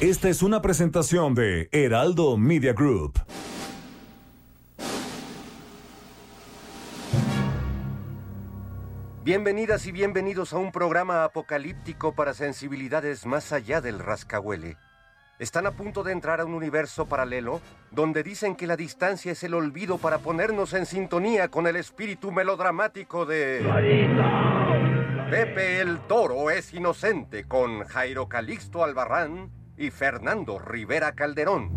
Esta es una presentación de Heraldo Media Group. Bienvenidas y bienvenidos a un programa apocalíptico para sensibilidades más allá del rascahuele. Están a punto de entrar a un universo paralelo donde dicen que la distancia es el olvido para ponernos en sintonía con el espíritu melodramático de... Pepe el Toro es inocente con Jairo Calixto Albarrán y Fernando Rivera Calderón.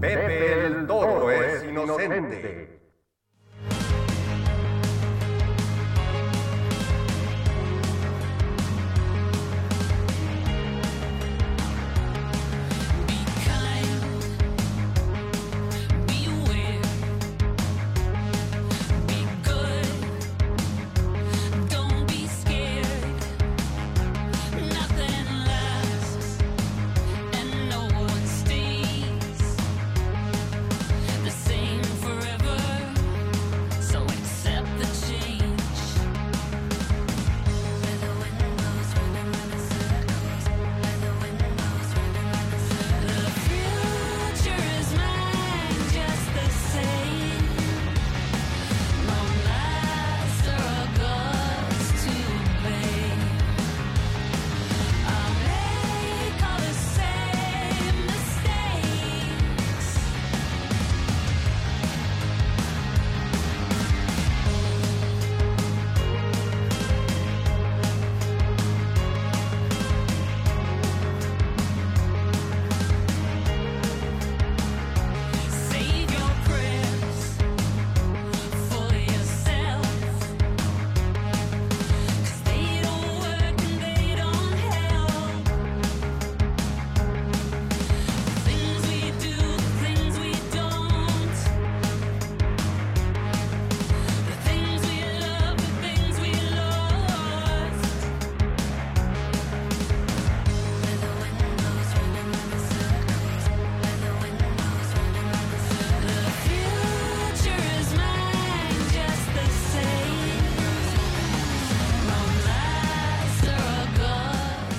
Pepe el Toro es inocente.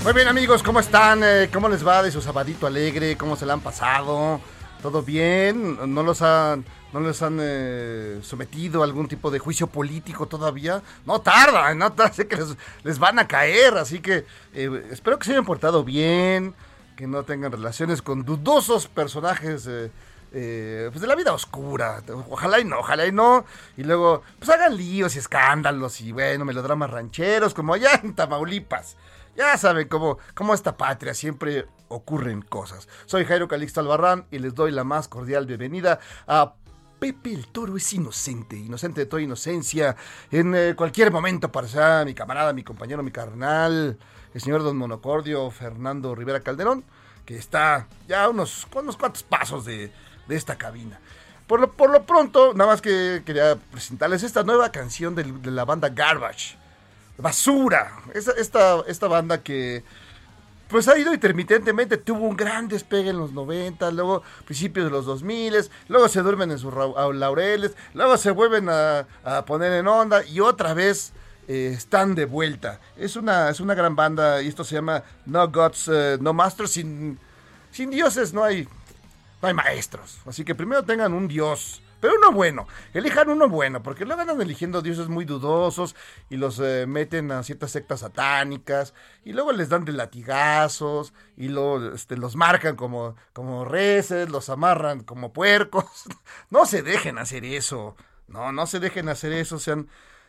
Muy bien amigos, ¿cómo están? Eh, ¿Cómo les va de su sabadito alegre? ¿Cómo se la han pasado? ¿Todo bien? ¿No los han, no les han eh, sometido a algún tipo de juicio político todavía? No tarda, no tarda, sé que les, les van a caer, así que eh, espero que se hayan portado bien, que no tengan relaciones con dudosos personajes eh, pues de la vida oscura. Ojalá y no, ojalá y no. Y luego, pues hagan líos y escándalos y bueno, melodramas rancheros, como allá en Tamaulipas. Ya saben cómo, cómo esta patria siempre ocurren cosas. Soy Jairo Calixto Albarrán y les doy la más cordial bienvenida a Pepe el Toro es inocente, inocente de toda inocencia. En eh, cualquier momento aparecerá mi camarada, mi compañero, mi carnal, el señor Don Monocordio, Fernando Rivera Calderón, que está ya a unos, unos cuantos pasos de, de esta cabina. Por lo, por lo pronto, nada más que quería presentarles esta nueva canción de, la banda Garbage. Basura. Esta, esta, banda que pues ha ido intermitentemente, tuvo un gran despegue en los 90, luego principios de los 2000, luego se duermen en sus laureles, luego se vuelven a, a poner en onda y otra vez eh, están de vuelta. Es una, es una gran banda y esto se llama No Gods, eh, No Masters. Sin, sin dioses no hay, no hay maestros. Así que primero tengan un dios. Pero uno bueno, elijan uno bueno, porque luego andan eligiendo dioses muy dudosos y los eh, meten a ciertas sectas satánicas y luego les dan de latigazos y luego este, los marcan como, como reces, los amarran como puercos. No se dejen hacer eso, no, no se dejen hacer eso, sean,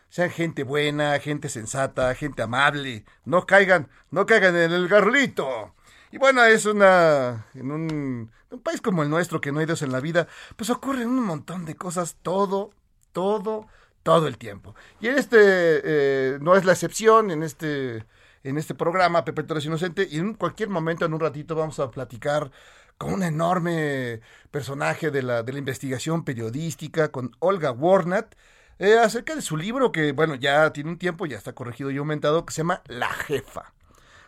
sean gente buena, gente sensata, gente amable, no caigan, no caigan en el garlito. Y bueno, es una. En un, un país como el nuestro, que no hay Dios en la vida, pues ocurren un montón de cosas todo, todo, todo el tiempo. Y en este. eh, no es la excepción, en este. en este programa, Pepe Torres Inocente, y en cualquier momento, en un ratito, vamos a platicar con un enorme personaje de la, de la investigación periodística, con Olga Warnat, eh, acerca de su libro que, bueno, ya tiene un tiempo, ya está corregido y aumentado, que se llama La Jefa.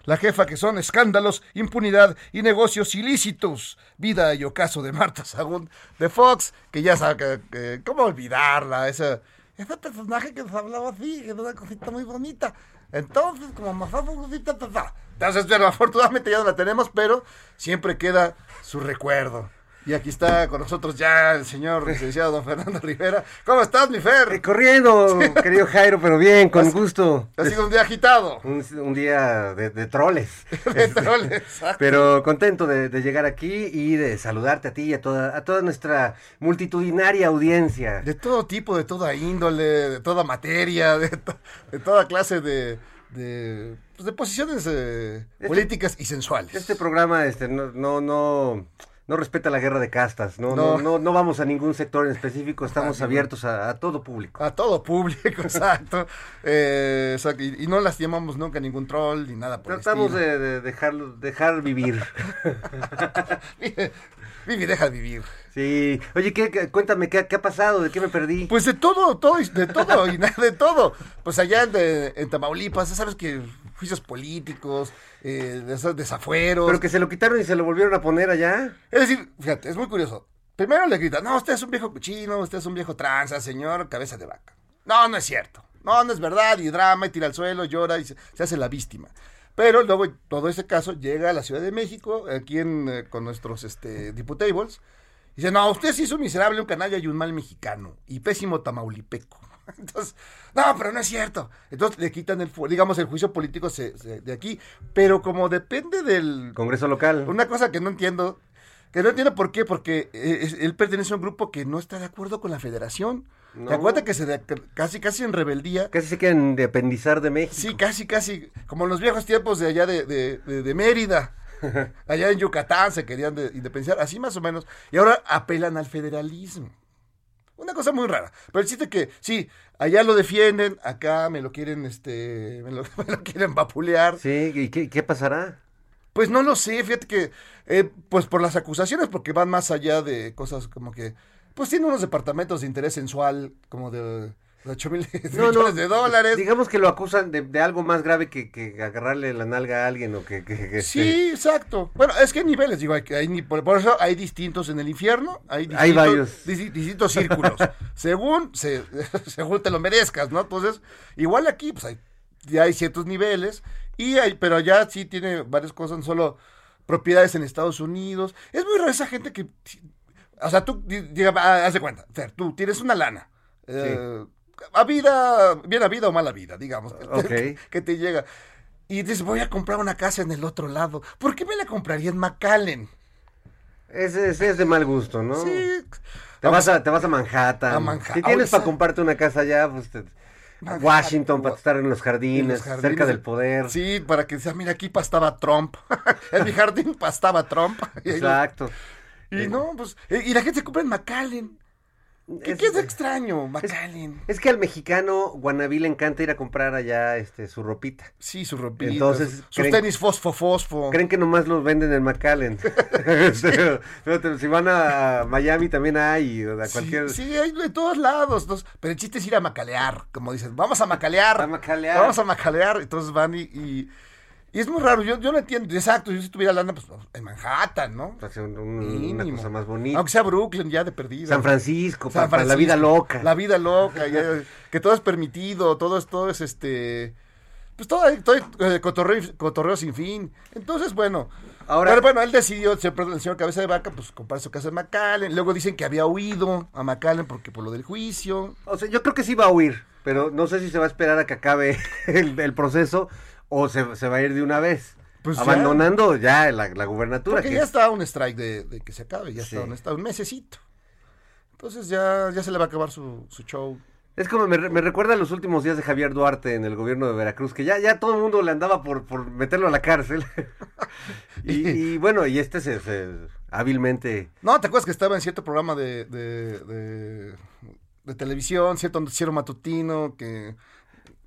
La jefa que son escándalos, impunidad y negocios ilícitos. Vida y ocaso de Marta Sagún de Fox, que ya sabe cómo olvidarla, esa, ese personaje que nos hablaba así, que era una cosita muy bonita. Entonces, como más bonita, ta, ta. Entonces, bueno, afortunadamente ya no la tenemos, pero siempre queda su recuerdo. Y aquí está con nosotros ya el señor licenciado don Fernando Rivera. ¿Cómo estás, mi Eh, Fer? corriendo, querido Jairo, pero bien, con gusto. Ha sido un día agitado. Un, un día de, de troles. De troles, exacto. Pero contento de, de llegar aquí y de saludarte a ti y a toda, a toda nuestra multitudinaria audiencia. De todo tipo, de toda índole, de toda materia, de, to- de toda clase de, de, pues, de posiciones eh, políticas y sensuales. Este programa este, no, no, no, no respeta la guerra de castas, no, No. no. No, no vamos a ningún sector en específico, estamos Ah, abiertos a, a todo público. A todo público, exacto. Eh, exacto, Y, y no lastimamos nunca ningún troll ni nada por Tratamos de, de dejarlo, dejar vivir. Vivi, deja vivir. Sí. Oye, ¿qué, qué- cuéntame, ¿qué, ¿qué ha pasado? ¿De qué me perdí? Pues de todo, todo, de todo y nada de todo. Pues allá en, de- en Tamaulipas, sabes que juicios políticos, eh, esos desafueros. Pero que se lo quitaron y se lo volvieron a poner allá. Es decir, fíjate, es muy curioso. Primero le gritan, no, usted es un viejo cochino, usted es un viejo tranza, señor, cabeza de vaca. No, no es cierto. No, no es verdad, y drama, y tira al suelo, llora y se, se hace la víctima. Pero luego todo ese caso llega a la Ciudad de México, aquí en, eh, con nuestros este, diputables, y dice, no, usted sí es un miserable, un canalla y un mal mexicano, y pésimo tamaulipeco. Entonces, no, pero no es cierto. Entonces le quitan el, digamos, el juicio político se- se- de aquí, pero como depende del, Congreso local. una cosa que no entiendo, que no entiendo por qué, porque eh, es- él pertenece a un grupo que no está de acuerdo con la federación. No. ¿Te acuerdas que se de- casi casi en rebeldía? Casi se quieren independizar de México. Sí, casi casi, como en los viejos tiempos de allá de, de- de- de Mérida. allá en Yucatán se querían de- independizar, así más o menos. Y ahora apelan al federalismo. Una cosa muy rara. Pero el chiste que, sí, allá lo defienden, acá me lo quieren, este, me lo, me lo quieren vapulear. Sí, ¿y qué, qué pasará? Pues no lo sé, fíjate que, eh, pues por las acusaciones, porque van más allá de cosas como que, pues tiene unos departamentos de interés sensual, como de 8 mil millones de dólares. Digamos que lo acusan de, de algo más grave que, que agarrarle la nalga a alguien o que... que- que- Sí, exacto. Bueno, es que hay niveles, digo, hay, hay por, eso hay distintos en el infierno, hay distintos, Hay varios. distintos círculos, según, se, según te lo merezcas, ¿no? Entonces, igual aquí, pues hay, ya hay ciertos niveles, y hay, pero allá sí tiene varias cosas, no solo propiedades en Estados Unidos. Es muy raro esa gente que, o sea, tú, di- diga, haz de cuenta, Fer, tú tienes una lana. eh, a vida, bien a vida o mala vida, digamos. Ok. que, que te llega. Y dices, voy a comprar una casa en el otro lado. ¿Por qué me la compraría en McAllen? Ese, ese es de mal gusto, ¿no? Sí. Te vas a, te vas a Manhattan. A Manhattan. Si tienes para comprarte una casa allá, pues te- Manhattan. Washington, para estar en los En jardines, los jardines cerca de- del poder. Sí, para que sea, mira, aquí pastaba Trump. en mi jardín pastaba Trump. Y, Exacto. y no, pues, y la gente se compra en McAllen. ¿Qué, Es- qué es extraño? McAllen. Es que al mexicano guanabí le encanta ir a comprar allá este su ropita. Sí, su ropita. Entonces, sus- creen- tenis fosfo, fosfo. Creen que nomás los venden en McAllen. pero, pero si van a Miami también hay, o a cualquier... Sí, sí, hay de todos lados. entonces, pero el chiste es ir a macalear, como dicen. Vamos a macalear. A macalear. Vamos a macalear. Entonces van y, y, y es muy raro. Yo, yo no entiendo. Exacto, yo si tuviera lana, pues en Manhattan, ¿no? Para hacer un- un- una cosa más bonita. Aunque sea Brooklyn, ya de perdida. San Francisco, San la vida loca. La vida loca, ya, que todo es permitido, todo es, todo es este. Pues todo, todo eh, cotorreo, cotorreo sin fin. Entonces, bueno. Ahora- pero bueno, él decidió, el señor Cabeza de Vaca, pues comprar su casa en McAllen. Luego dicen que había huido a McAllen porque por lo del juicio. O sea, yo creo que sí va a huir, pero no sé si se va a esperar a que acabe el, el proceso o se, se va a ir de una vez. Pues abandonando ya, la, la gubernatura. Porque que- ya está un strike de, de que se acabe, ya Sí. está, un, está un mesecito. Entonces ya, ya se le va a acabar su, su show. Es como me, re- me recuerda a los últimos días de Javier Duarte en el gobierno de Veracruz, que ya, ya todo el mundo le andaba por, por meterlo a la cárcel. y, y bueno, y este se, se hábilmente... No, ¿te acuerdas que estaba en cierto programa de, de, de, de televisión, cierto noticiero matutino, que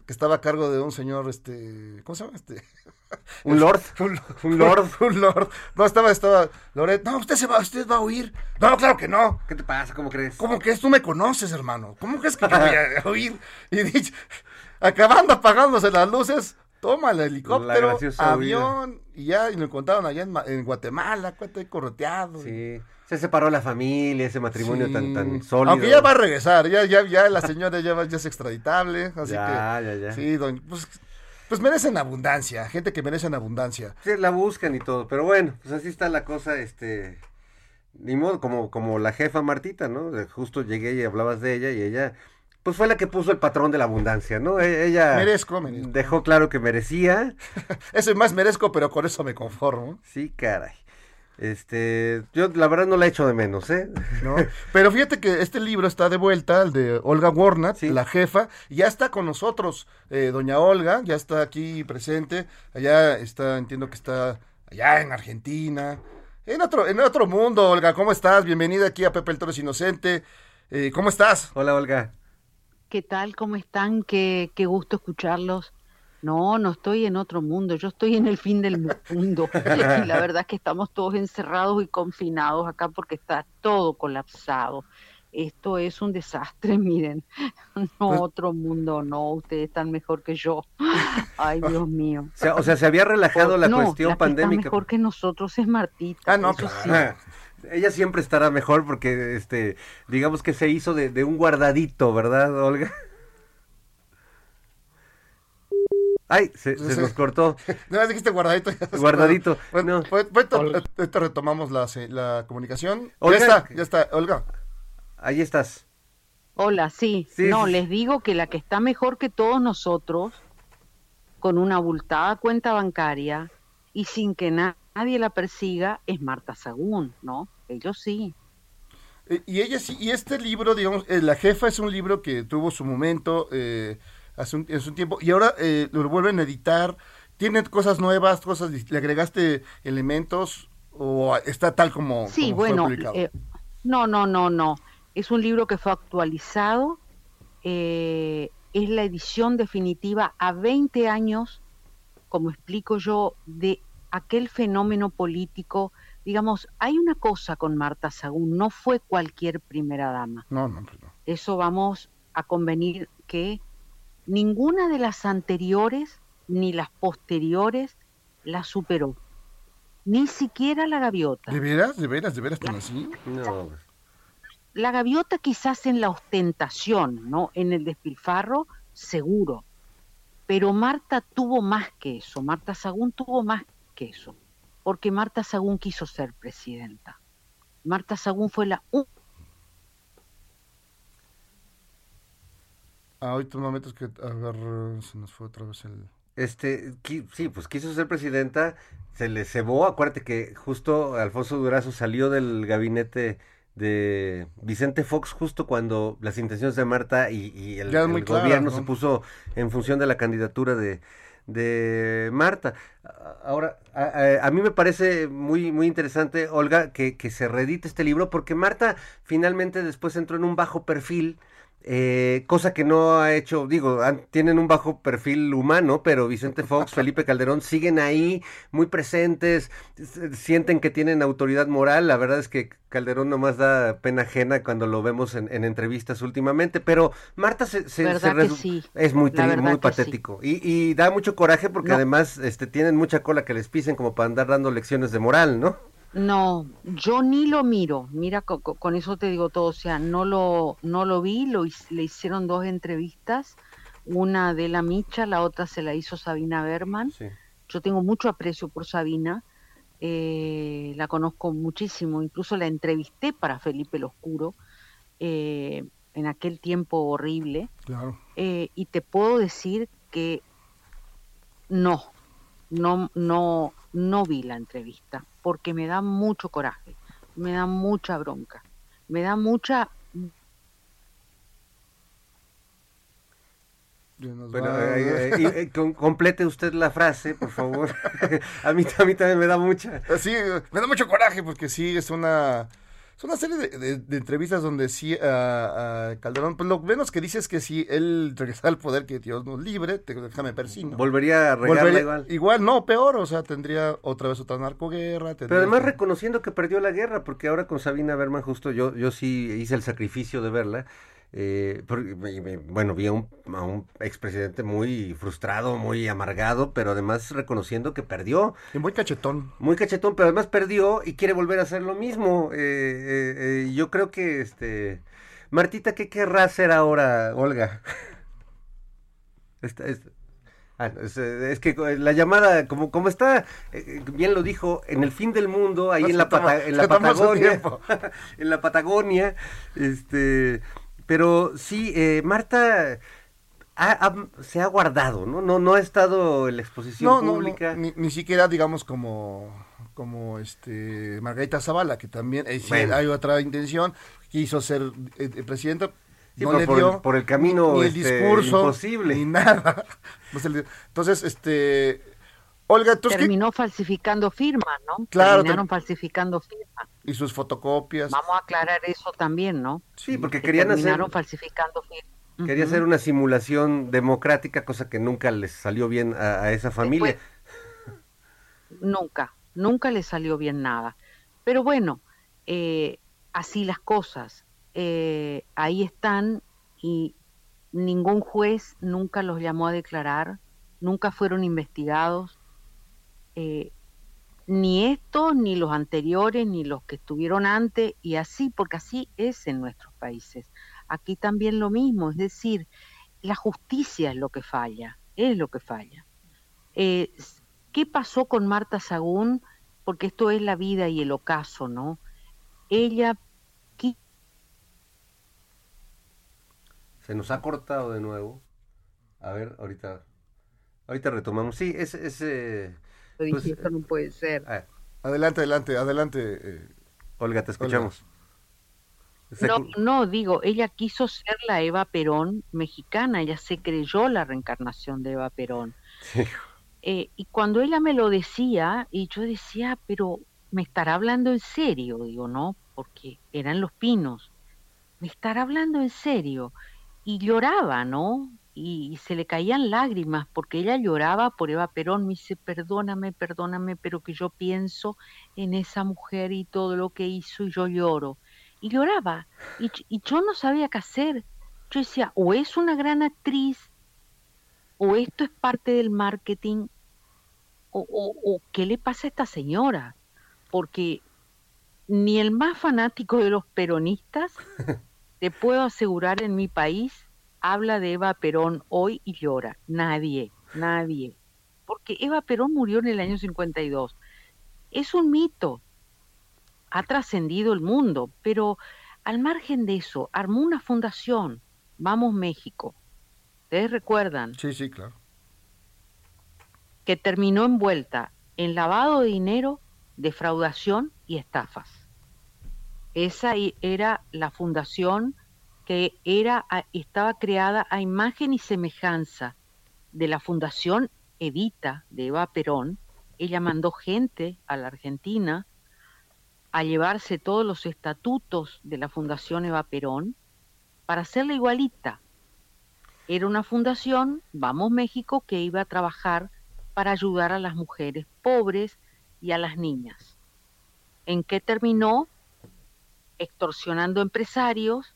que estaba a cargo de un señor, este, ¿cómo se llama? Este, Un lord. un, Un lord. un lord. No, estaba, estaba, Loret, no, usted se va, usted va a huir. No, claro que no. ¿Qué te pasa? ¿Cómo crees? ¿Cómo crees? Tú me conoces, hermano. ¿Cómo crees que yo voy a huir? Y dicho, acabando apagándose las luces, toma el helicóptero, avión, y ya, y lo encontraron allá en, en Guatemala, ahí correteado. Sí. Se separó la familia, ese matrimonio Sí. tan, tan sólido. Aunque ya va a regresar, ya, ya, ya la señora ya, va- ya es extraditable, así Ya, que. ya, ya. Sí, doña- pues, pues merecen abundancia, gente que merece abundancia. Sí, la buscan y todo, pero bueno, pues así está la cosa, este, ni modo, como, como la jefa Martita, ¿no? Justo llegué y hablabas de ella y ella, pues fue la que puso el patrón de la abundancia, ¿no? E- Ella Merezco, merezco. dejó claro que merecía, Eso más merezco, pero con eso me conformo. sí, caray. Este, yo la verdad no la echo de menos, ¿eh? ¿no? Pero fíjate que este libro está de vuelta, el de Olga Warnat, Sí. la jefa, y ya está con nosotros, eh, doña Olga, ya está aquí presente, allá está, entiendo que está allá en Argentina, en otro, en otro mundo, Olga, ¿cómo estás? Bienvenida aquí a Pepe el Toro es Inocente, Eh, ¿cómo estás? Hola, Olga. ¿Qué tal? ¿Cómo están? Qué, qué gusto escucharlos. No, no estoy en otro mundo, yo estoy en el fin del mundo. Y la verdad es que estamos todos encerrados y confinados acá porque está todo colapsado. Esto es un desastre, miren. No Pues otro mundo, no, ustedes están mejor que yo. Ay, Dios mío. O sea, o sea, se había relajado la no, cuestión la que está pandémica. mejor que nosotros es Martita. Ah, no, eso sí. Ajá. Ella siempre estará mejor porque, este, digamos que se hizo de, de un guardadito, ¿verdad, Olga? Ay, se, se nos cortó. ¿No dijiste guardadito? Guardadito, Bueno, no. pues, pues, ahorita- ahorita retomamos la, comunicación. Olga. Ya está, ya está, Olga. Ahí estás. Hola, sí. Sí, no, sí, les digo que la que está mejor que todos nosotros, con una abultada cuenta bancaria y sin que na- nadie la persiga, es Marta Sagún, ¿no? Ellos sí. Y ella sí, y este libro, digamos, eh, La Jefa es un libro que tuvo su momento eh, hace, un, hace un tiempo y ahora eh, lo vuelven a editar. ¿Tiene cosas nuevas, cosas, le agregaste elementos o está tal como, Sí, como bueno, eh, no, no, no, no. Es un libro que fue actualizado. eh, es la edición definitiva a 20 años, como explico yo, de aquel fenómeno político. Digamos, hay una cosa con Marta Sagún, no fue cualquier primera dama. No, no, no. Eso vamos a convenir que ninguna de las anteriores ni las posteriores la superó. Ni siquiera la gaviota. ¿De veras? ¿De veras? ¿De veras tan así? No, La gaviota quizás en la ostentación, ¿no? En el despilfarro, seguro. Pero Marta tuvo más que eso. Marta Sagún tuvo más que eso. Porque Marta Sagún quiso ser presidenta. Marta Sagún fue la Ah, un momento es que a ver, se nos fue otra vez el... Este, sí, pues quiso ser presidenta, se le cebó, acuérdate que justo Alfonso Durazo salió del gabinete de Vicente Fox justo cuando las intenciones de Marta y, y el, gobierno ¿no? se puso en función de la candidatura de, de Marta. A- Ahora, a, a- a mí me parece muy, muy interesante, Olga, que, que se reedite este libro, porque Marta finalmente después entró en un bajo perfil, eh, cosa que no ha hecho, digo, han- tienen un bajo perfil humano, pero Vicente Fox, Felipe Calderón siguen ahí, muy presentes, sienten que tienen autoridad moral, la verdad es que Calderón nomás da pena ajena cuando lo vemos en, en entrevistas últimamente, pero Marta se, se- ¿Verdad se que resu- sí? es muy, tri- muy sí. patético y, y da mucho coraje porque No. además este, tienen mucha cola que les pisen como para andar dando lecciones de moral, ¿no? No, yo ni lo miro. Mira, co- co- con, eso te digo todo. O sea, no lo, no lo vi. Lo, le hicieron dos entrevistas. Una de la Micha, la otra se la hizo Sabina Berman. Sí. Yo tengo mucho aprecio por Sabina. eh, la conozco muchísimo. Incluso la entrevisté para Felipe el Oscuro eh, en aquel tiempo horrible. Claro. Eh, y te puedo decir que no, no, no, no vi la entrevista, porque me da mucho coraje, me da mucha bronca, me da mucha, Bueno, va- eh, eh, eh, con- complete usted la frase, por favor. a, mí, a mí también me da mucha. Sí, me da mucho coraje porque sí, es una... Es una serie de, de- de entrevistas donde sí a, a Calderón, pues lo menos que dice es que si él regresara al poder, que Dios nos libre, te, déjame persino. Volvería a regarla igual. Igual, no, peor, o sea, tendría otra vez otra narcoguerra. Pero además que- reconociendo que perdió la guerra, porque ahora con Sabina Berman justo yo, yo sí hice el sacrificio de verla. Eh, bueno, vi a un, a un expresidente muy frustrado, muy amargado, pero además reconociendo que perdió. Y muy cachetón. Muy cachetón, pero además perdió y quiere volver a hacer lo mismo. Eh, eh, yo creo que, este... Martita, ¿qué querrá hacer ahora, Olga? Esta- esta- ah, es, es que la llamada, como, como está, eh, bien lo dijo, en el fin del mundo, ahí No, en la, toma- en la Patagonia, en la Patagonia, este, pero sí, eh, Marta ha- ha- se ha guardado, ¿no? No, no ha estado en la exposición No, no, no, pública. ni, ni siquiera, digamos, como, como este Margarita Zavala, que también eh, sí, Bueno. hay otra intención, quiso ser eh, presidenta, Sí, no le por dio el- por el camino, ni el este, discurso, imposible. ni nada. Entonces, este, Olga, entonces, ¿qué- Terminó falsificando firmas, ¿no? Claro, Terminaron ter- falsificando firmas. Y sus fotocopias. Vamos a aclarar eso también, ¿no? Sí, porque Que querían hacer, terminaron falsificando firmas. quería hacer una simulación democrática, cosa que nunca les salió bien a, a esa familia. Nunca, nunca le salió bien nada. Pero bueno, eh, así las cosas. Eh, ahí están y ningún juez nunca los llamó a declarar, nunca fueron investigados. Eh, ni estos, ni los anteriores, ni los que estuvieron antes, y así, porque así es en nuestros países. Aquí también lo mismo, es decir, la justicia es lo que falla, es lo que falla. Eh, ¿Qué pasó con Marta Sagún? Porque esto es la vida y el ocaso, ¿no? Ella Se nos ha cortado de nuevo. A ver, ahorita, ahorita retomamos. Sí, es, es eh, pues, esto no puede ser. ah, Adelante, adelante, adelante. eh, Olga, te escuchamos. No, no, digo, ella quiso ser la Eva Perón mexicana, ella se creyó la reencarnación de Eva Perón. Sí. Eh, y cuando ella me lo decía, y yo decía, pero me estará hablando en serio, digo, no, porque eran los pinos, me estará hablando en serio. Y lloraba, ¿no? Y, y se le caían lágrimas porque ella lloraba por Eva Perón, me dice, perdóname, perdóname, pero que yo pienso en esa mujer y todo lo que hizo y yo lloro. Y lloraba, y, yo no sabía qué hacer. Yo decía, o es una gran actriz, o esto es parte del marketing, o, o- o qué le pasa a esta señora, porque ni el más fanático de los peronistas, te puedo asegurar en mi país, habla de Eva Perón hoy y llora. Nadie, nadie. Porque Eva Perón murió en el año 52. Es un mito, ha trascendido el mundo, pero al margen de eso, armó una fundación, Vamos México. Ustedes recuerdan sí, sí, claro. que terminó envuelta en lavado de dinero, defraudación y estafas. Esa era la fundación que era, estaba creada a imagen y semejanza de la fundación Evita de Eva Perón. Ella mandó gente a la Argentina a llevarse todos los estatutos de la fundación Eva Perón para hacerla igualita. Era una fundación, Vamos México, que iba a trabajar para ayudar a las mujeres pobres y a las niñas. ¿En qué terminó? Extorsionando empresarios.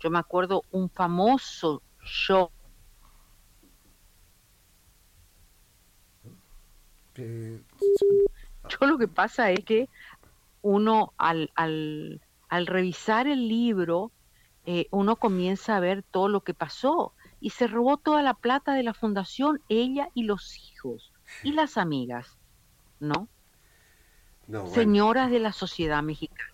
Yo me acuerdo un famoso show Eh, Yo lo que pasa es que uno al, al, al revisar el libro, eh, uno comienza a ver todo lo que pasó y se robó toda la plata de la fundación, ella y los hijos y las amigas, ¿no? No, bueno. Señoras de la sociedad mexicana.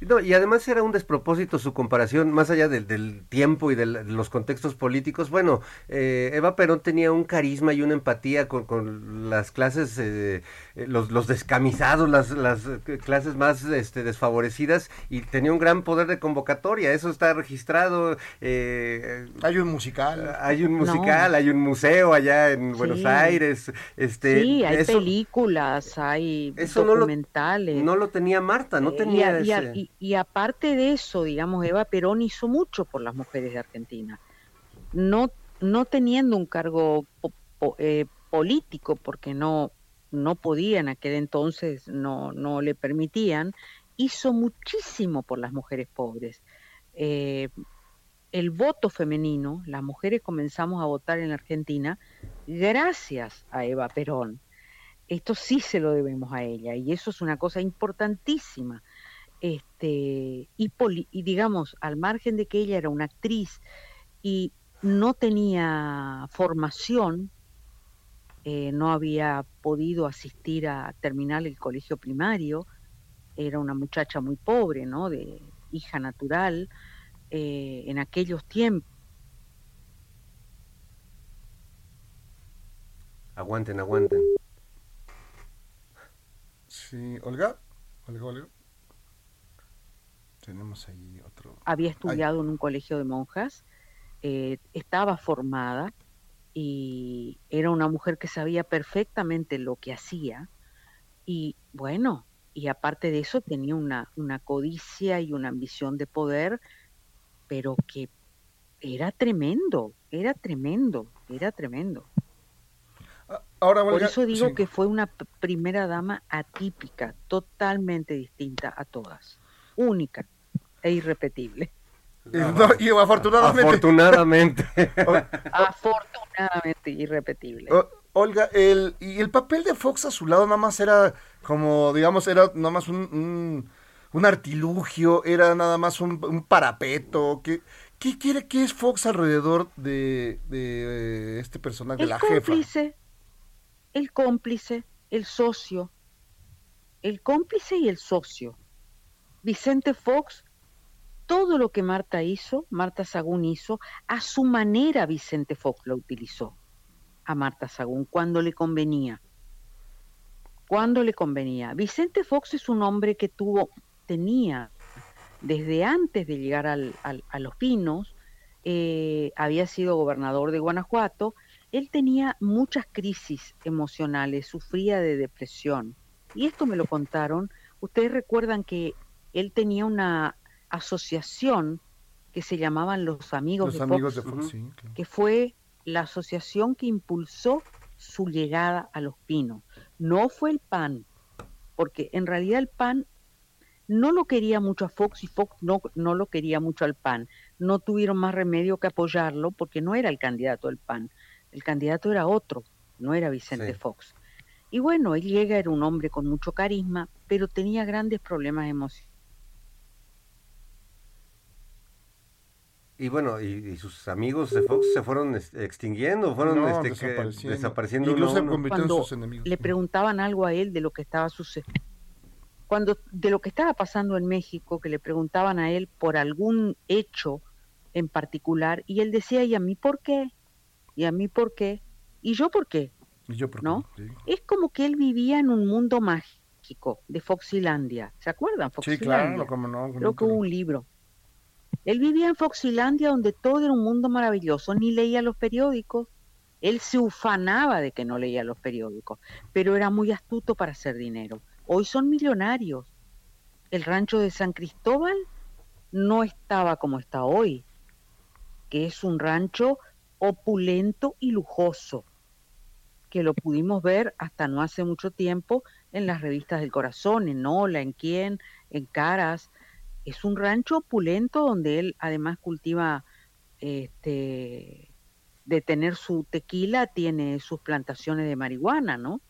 No, y además era un despropósito su comparación, más allá del, del tiempo y del- de los contextos políticos. Bueno, eh, Eva Perón tenía un carisma y una empatía con, con las clases, eh, eh, los, los descamisados, las, las eh, clases más este, desfavorecidas, y tenía un gran poder de convocatoria. Eso está registrado. eh, hay un musical. hay un musical, hay un museo allá en Buenos. Aires. Este, sí, hay eso películas, hay eso no lo- documentales. no lo tenía Marta, no y tenía ese- y- y aparte de eso, digamos, Eva Perón hizo mucho por las mujeres de Argentina. No, no teniendo un cargo eh, político, porque no, no podía en aquel entonces, no, no le permitían, hizo muchísimo por las mujeres pobres. Eh, el voto femenino, las mujeres comenzamos a votar en Argentina gracias a Eva Perón. Esto sí se lo debemos a ella y eso es una cosa importantísima. Este, y, poli- y digamos, al margen de que ella era una actriz y no tenía formación, eh, no había podido asistir a terminar el colegio primario, era una muchacha muy pobre, ¿no? De hija natural, eh, en aquellos tiempos. Aguanten, aguanten. Sí, Olga. Olga, Olga. Tenemos ahí otro. había estudiado en un colegio de monjas, eh, estaba formada y era una mujer que sabía perfectamente lo que hacía y bueno, y aparte de eso tenía una, una codicia y una ambición de poder, pero que era tremendo, era tremendo, era tremendo. Ahora, Por eso digo sí. que fue una primera dama atípica, totalmente distinta a todas, única e irrepetible. Eh, no, y afortunadamente. Afortunadamente. Afortunadamente irrepetible. O- Olga, el, y el papel de Fox a su lado nada más era como, digamos, era nada más un, un, un artilugio, era nada más un, un parapeto. ¿Qué, qué quiere que es Fox alrededor de, de este personaje, de el la jefa? cómplice, el cómplice, el socio, el cómplice y el socio. Vicente Fox, todo lo que Marta hizo, Marta Sagún hizo, a su manera Vicente Fox lo utilizó a Marta Sagún cuando le convenía. Cuando le convenía. Vicente Fox es un hombre que tuvo, tenía, desde antes de llegar al- a Los Pinos, eh, había sido gobernador de Guanajuato, él tenía muchas crisis emocionales, sufría de depresión. Y esto me lo contaron. Ustedes recuerdan que él tenía una asociación que se llamaban Los Amigos Los de amigos Fox, de Fox, sí, claro. que fue la asociación que impulsó su llegada a Los Pinos. No fue el PAN, porque en realidad el PAN no lo quería mucho a Fox y Fox no, no lo quería mucho al PAN. No tuvieron más remedio que apoyarlo porque no era el candidato del PAN. El candidato era otro, no era Vicente Sí. Fox. Y bueno, él llega, era un hombre con mucho carisma, pero tenía grandes problemas emocionales. Y bueno, y, y sus amigos de Fox se fueron est- extinguiendo, fueron No, este, que- desapareciendo. Incluso uno se en cuando sus enemigos. le preguntaban algo a él de lo que estaba sucediendo. Cuando de lo que estaba pasando en México, que le preguntaban a él por algún hecho en particular, y él decía, ¿y a mí por qué? ¿Y a mí por qué? ¿Y yo por qué? Y yo, por ¿no? sí. Es como que él vivía en un mundo mágico de Foxilandia. ¿Se acuerdan? Sí, Foxilandia. claro, como no. Creo que hubo un libro. Él vivía en Foxilandia donde todo era un mundo maravilloso, ni leía los periódicos. Él se ufanaba de que no leía los periódicos, pero era muy astuto para hacer dinero. Hoy son millonarios. El rancho de San Cristóbal no estaba como está hoy, que es un rancho opulento y lujoso, que lo pudimos ver hasta no hace mucho tiempo en las revistas del corazón, en Hola, en Quién, en Caras. Es un rancho opulento donde él además cultiva, este, de tener su tequila, tiene sus plantaciones de marihuana, ¿no?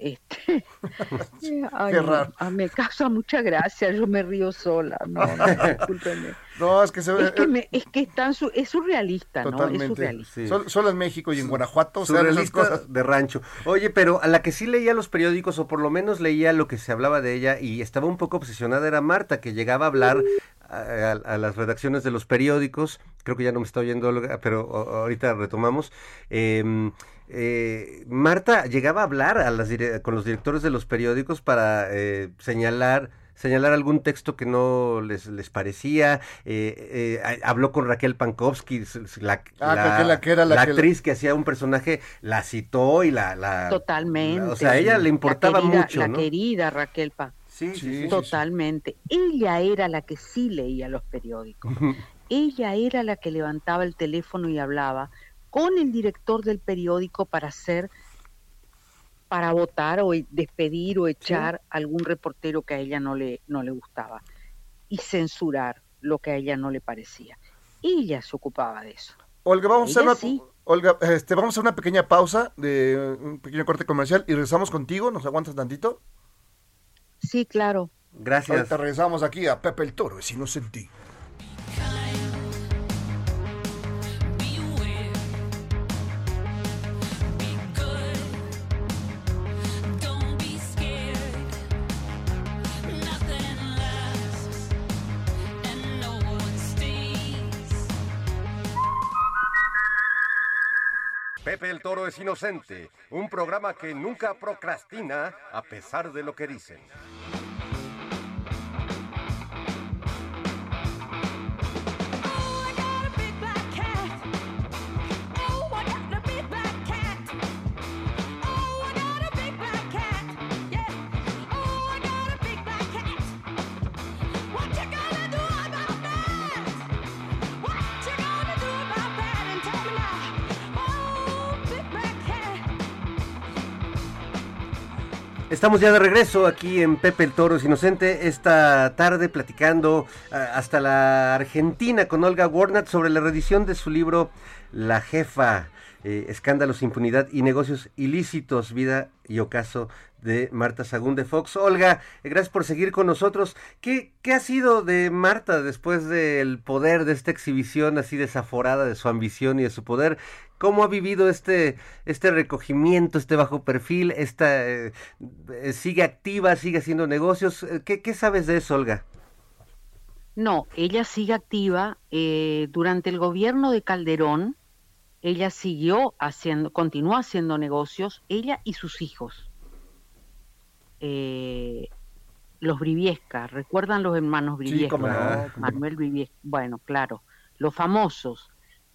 Este, ay, Qué raro. ah, me causa mucha gracia, yo me río sola, no, no, discúlpenme. No, es que se Es que, me- es que es tan su- es surrealista, ¿no? Es Totalmente. surrealista. Sí. Sol- Solo, en México y en Guanajuato se dan esas cosas. de rancho. Oye, pero a la que sí leía los periódicos, o por lo menos leía lo que se hablaba de ella, y estaba un poco obsesionada, era Marta, que llegaba a hablar a, a- a las redacciones de los periódicos. Creo que ya no me está oyendo, pero ahorita retomamos. Eh, eh, Marta llegaba a hablar a las dire- con los directores de los periódicos para eh, señalar señalar algún texto que no les, les parecía, eh, eh, habló con Raquel Pankowski, la, Ah, creo que la que era la que la- actriz que hacía un personaje, la citó y la... la Totalmente. la- o sea, a ella le importaba la querida, mucho, La ¿no? querida Raquel Pa. Sí, sí, sí. Totalmente. Ella era la que sí leía los periódicos. Ella era la que levantaba el teléfono y hablaba con el director del periódico para hacer, para votar o despedir o echar algún reportero que a ella no le, no le gustaba y censurar lo que a ella no le parecía. Ella se ocupaba de eso. Olga, vamos a hacer una, sí. Olga, este, vamos a hacer una pequeña pausa de un pequeño corte comercial y regresamos contigo. ¿Nos aguantas tantito? Sí, claro. Gracias. Ahorita regresamos aquí a Pepe el Toro, es inocente. Pepe el Toro es inocente, un programa que nunca procrastina a pesar de lo que dicen. Estamos ya de regreso aquí en Pepe el Toro es Inocente, esta tarde platicando ah, hasta la Argentina con Olga Warnat sobre la reedición de su libro La Jefa, eh, Escándalos, Impunidad y Negocios Ilícitos, Vida y Ocaso de Marta Sagún de Fox. Olga, gracias por seguir con nosotros. ¿Qué, ¿Qué ha sido de Marta después del poder, de esta exhibición así desaforada de su ambición y de su poder? ¿Cómo ha vivido este, este recogimiento, este bajo perfil? Esta, eh, eh, ¿Sigue activa, sigue haciendo negocios? Eh, ¿Qué, qué sabes de eso, Olga? No, ella sigue activa. eh, durante el gobierno de Calderón, ella siguió haciendo, continuó haciendo negocios, ella y sus hijos. Eh, los Briviesca, ¿recuerdan los hermanos Briviesca? no. Manuel Briviesca, bueno, claro, los famosos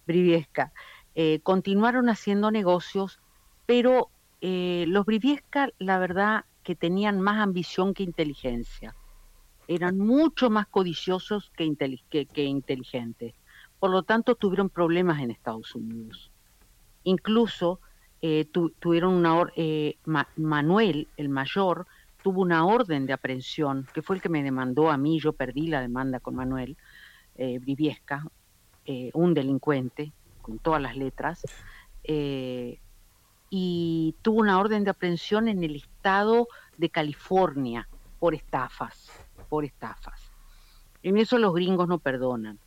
Briviesca, eh, continuaron haciendo negocios, pero eh, los Briviesca, la verdad, que tenían más ambición que inteligencia eran mucho más codiciosos que, inteli- que- que inteligentes. Por lo tanto, tuvieron problemas en Estados Unidos. Incluso eh, tu- tuvieron una or- eh, Ma- Manuel, el mayor, tuvo una orden de aprehensión, que fue el que me demandó a mí, yo perdí la demanda con Manuel eh, Briviesca, eh, un delincuente, con todas las letras, eh, y tuvo una orden de aprehensión en el estado de California por estafas, por estafas. En eso los gringos no perdonan.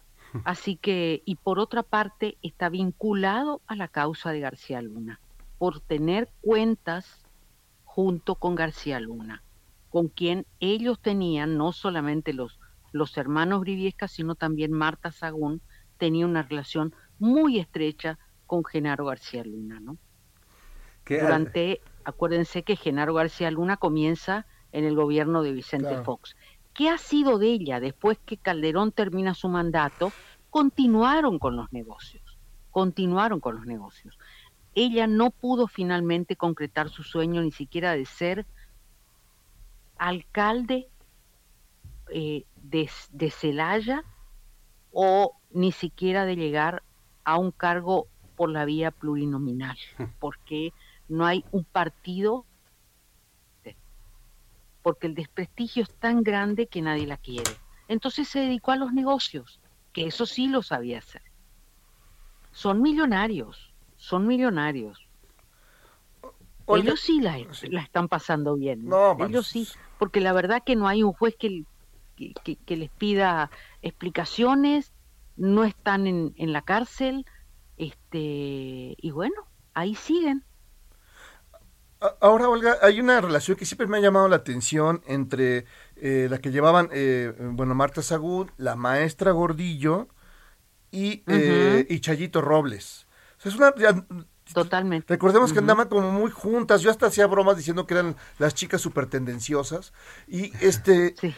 Así que, y por otra parte, está vinculado a la causa de García Luna, por tener cuentas junto con García Luna, con quien ellos tenían, no solamente los, los hermanos Briviesca, sino también Marta Sagún, tenía una relación muy estrecha con Genaro García Luna, ¿no? ¿Qué- durante, acuérdense que Genaro García Luna comienza en el gobierno de Vicente Claro. Fox. ¿Qué ha sido de ella después que Calderón termina su mandato? Continuaron con los negocios, continuaron con los negocios. Ella no pudo finalmente concretar su sueño ni siquiera de ser alcalde eh, de, de Celaya o ni siquiera de llegar a un cargo por la vía plurinominal, porque no hay un partido, porque el desprestigio es tan grande que nadie la quiere. Entonces se dedicó a los negocios, que eso sí lo sabía hacer. Son millonarios, son millonarios. Olga- Ellos sí la, sí. la están pasando bien. No, Ellos sí, porque la verdad que no hay un juez que, que, que- que les pida explicaciones, no están en, en la cárcel, este y bueno, ahí siguen. Ahora, Olga, hay una relación que siempre me ha llamado la atención entre eh, la que llevaban, eh, bueno, Marta Sagún, la maestra Gordillo y, eh, y Chayito Robles. O sea, es una... ya- Totalmente. Recordemos que andaban como muy juntas. Yo hasta hacía bromas diciendo que eran las chicas súper tendenciosas. Y este, Sí.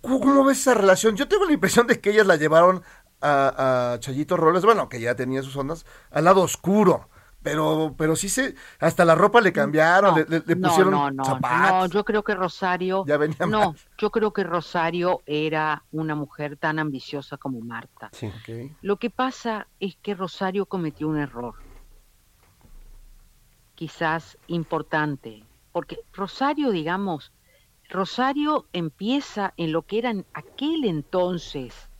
¿cómo, cómo ves esa relación? Yo tengo la impresión de que ellas la llevaron a, a Chayito Robles, bueno, que ya tenía sus ondas, al lado oscuro. Pero, pero sí se, hasta la ropa le cambiaron, No, le, pusieron no, no, zapatos. no, yo creo que Rosario, Ya venía no, mal. yo creo que Rosario era una mujer tan ambiciosa como Marta. Sí. Lo que pasa es que Rosario cometió un error, quizás importante, porque Rosario, digamos, Rosario empieza en lo que era en aquel entonces,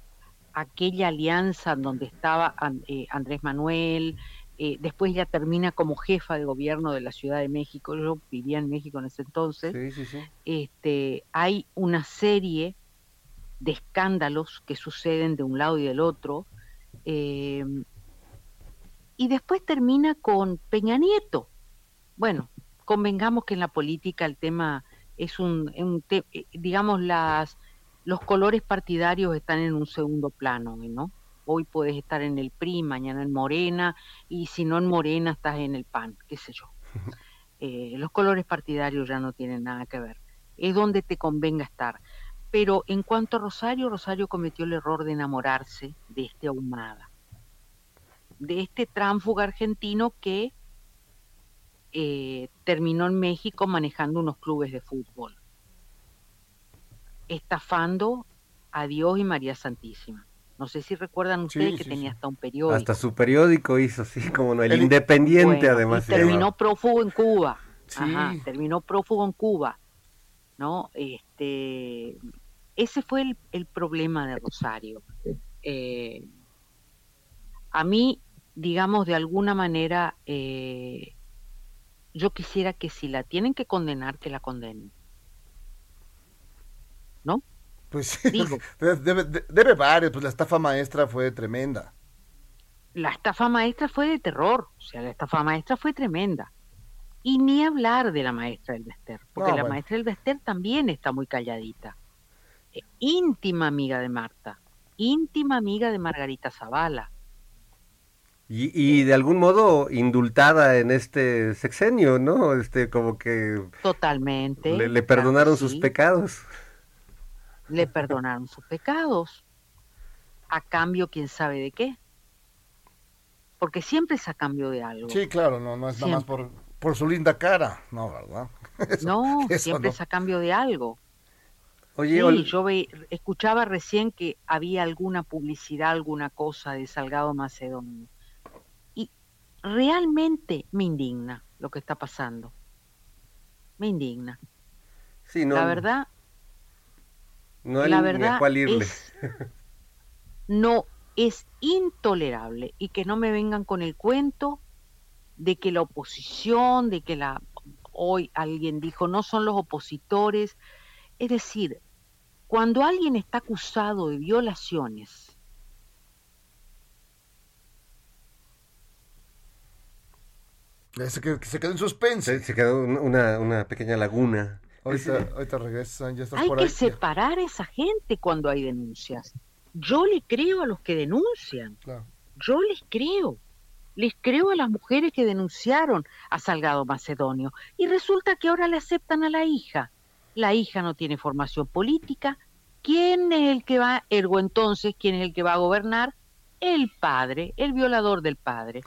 aquella alianza donde estaba eh, Andrés Manuel, eh, después ya termina como jefa de gobierno de la Ciudad de México, yo vivía en México en ese entonces, Sí, sí, sí. este, hay una serie de escándalos que suceden de un lado y del otro, eh, y después termina con Peña Nieto. Bueno, convengamos que en la política el tema es un, un te- eh, digamos, las, los colores partidarios están en un segundo plano, ¿no? Hoy puedes estar en el PRI, mañana en Morena, y si no en Morena estás en el PAN, qué sé yo. Eh, los colores partidarios ya no tienen nada que ver. Es donde te convenga estar. Pero en cuanto a Rosario, Rosario cometió el error de enamorarse de este Ahumada, de este tránfuga argentino que eh, terminó en México manejando unos clubes de fútbol, estafando a Dios y María Santísima. No sé si recuerdan Sí, ustedes que sí, tenía sí. hasta un periódico. Hasta su periódico hizo, sí, como no, el, El- Independiente Bueno, además. y terminó prófugo en Cuba. Sí. Ajá, terminó prófugo en Cuba. ¿No? Este, ese fue el, el problema de Rosario. Eh, a mí, digamos, de alguna manera, eh, yo quisiera que si la tienen que condenar, que la condenen. ¿No? Pues Digo. debe, debe, debe varios, pues la estafa maestra fue tremenda. la estafa maestra fue de terror, o sea, la estafa maestra fue tremenda. Y ni hablar de la maestra del Bester, porque No, la bueno. maestra del Bester también está muy calladita. Eh, íntima amiga de Marta, íntima amiga de Margarita Zavala. Y, y de algún modo indultada en este sexenio, ¿no? Este, como que Totalmente. le, perdonaron sus sí, pecados. Le perdonaron sus pecados. A cambio, quién sabe de qué. Porque siempre es a cambio de algo. Sí, claro, no, no es nada más por, por su linda cara, no, ¿verdad? Eso- no, eso siempre no. es a cambio de algo. Oye, Sí, Ol- yo ve- escuchaba recién que había alguna publicidad, alguna cosa de Salgado Macedonio. Y realmente me indigna lo que está pasando. Me indigna. sí, no, la verdad, no hay la ni verdad a cuál irle. es no es intolerable y que no me vengan con el cuento de que la oposición, de que la hoy alguien dijo no son los opositores, es decir, cuando alguien está acusado de violaciones, Se quedó, se quedó en suspense. Se, se quedó un- una, una pequeña laguna. Ahorita, ahorita regresan, ya estás hay por que ahí. separar a esa gente cuando hay denuncias. Yo le creo a los que denuncian. Claro. Yo les creo. Les creo a las mujeres que denunciaron a Salgado Macedonio. Y resulta que ahora le aceptan a la hija. La hija no tiene formación política. ¿Quién es el que va, ergo entonces, quién es el que va a gobernar? El padre, el violador del padre.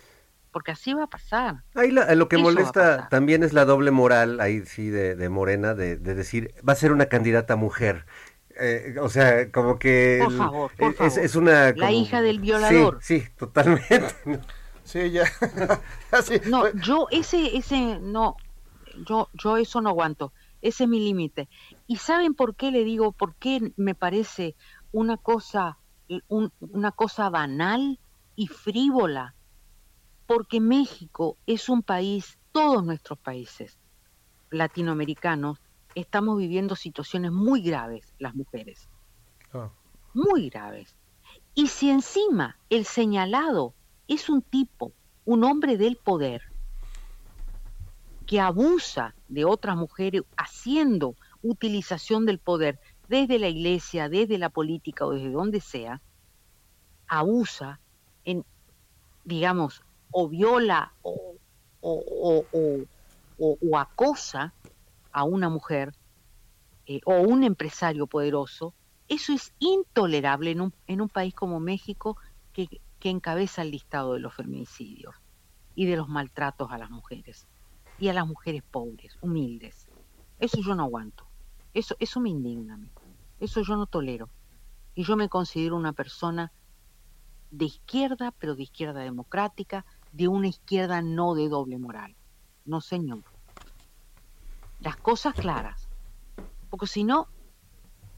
Porque así va a pasar. Ahí la- lo que Eso molesta también es la doble moral, ahí sí, de, de Morena, de, de decir, va a ser una candidata mujer. Eh, o sea, como que... Por el- favor, por es, favor. es una... La como- hija del violador. Sí, sí, totalmente. Sí, ya. Así, No, yo ese, ese, no, yo, yo eso no aguanto. Ese es mi límite. ¿Y saben por qué le digo, por qué me parece una cosa, un- una cosa banal y frívola? Porque México es un país, todos nuestros países latinoamericanos, estamos viviendo situaciones muy graves, las mujeres, muy graves. Y si encima el señalado es un tipo, un hombre del poder, que abusa de otras mujeres haciendo utilización del poder desde la iglesia, desde la política o desde donde sea, abusa en, digamos, o viola o, o, o- o- acosa a una mujer eh, o un empresario poderoso, eso es intolerable en un, en un país como México que, que encabeza el listado de los feminicidios. y de los maltratos a las mujeres y a las mujeres pobres, humildes. Eso yo no aguanto. Eso, eso me indigna a mí. Eso yo no tolero. Y yo me considero una persona de izquierda, pero de izquierda democrática, de una izquierda no de doble moral. No, señor. Las cosas claras. Porque si no,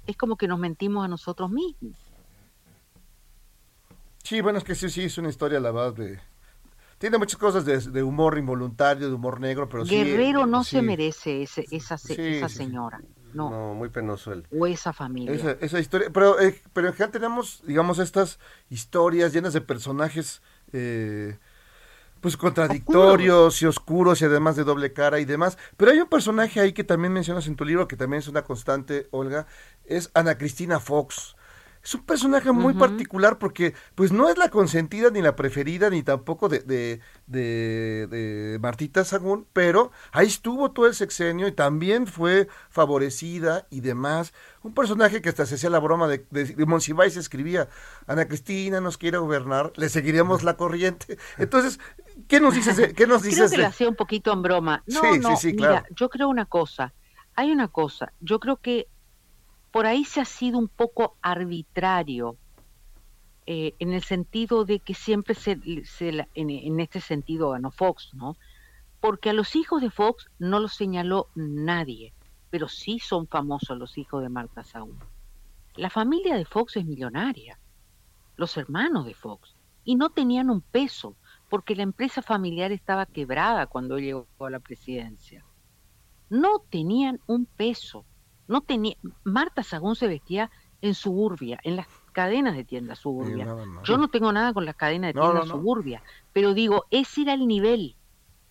es como que nos mentimos a nosotros mismos. Sí, bueno, es que sí, sí, es una historia la verdad de... Tiene muchas cosas de, de humor involuntario, de humor negro, pero sí... Guerrero no sí. se merece ese, esa, se- Sí, esa sí, sí. señora. No. No, muy penoso él. O esa familia. Esa, esa historia, pero, eh, pero en general tenemos, digamos, estas historias llenas de personajes, eh, pues contradictorios y oscuros y además de doble cara y demás. Pero hay un personaje ahí que también mencionas en tu libro, que también es una constante, Olga, es Ana Cristina Fox. Es un personaje muy particular porque pues no es la consentida ni la preferida ni tampoco de, de, de, de Martita Sagún, pero ahí estuvo todo el sexenio y también fue favorecida y demás. Un personaje que hasta se hacía la broma de, de, de Monsiváis escribía, Ana Cristina nos quiere gobernar, le seguiríamos la corriente. Entonces, ¿qué nos dices? de- ¿Qué nos Creo dices? que de- lo hacía un poquito en broma. No, Sí, sí, no, sí, mira, claro. yo creo una cosa. Hay una cosa. Yo creo que por ahí se ha sido un poco arbitrario eh, en el sentido de que siempre se, en, en este sentido ganó Fox, ¿no? Porque a los hijos de Fox no los señaló nadie, pero sí son famosos los hijos de Marta Saúl. La familia de Fox es millonaria, los hermanos de Fox, y no tenían un peso, porque la empresa familiar estaba quebrada cuando llegó a la presidencia. No tenían un peso. No tenía, Marta Sagún se vestía en suburbia, en las cadenas de tiendas suburbia. Yo no tengo nada con las cadenas de tiendas suburbia, pero digo, ese era el nivel.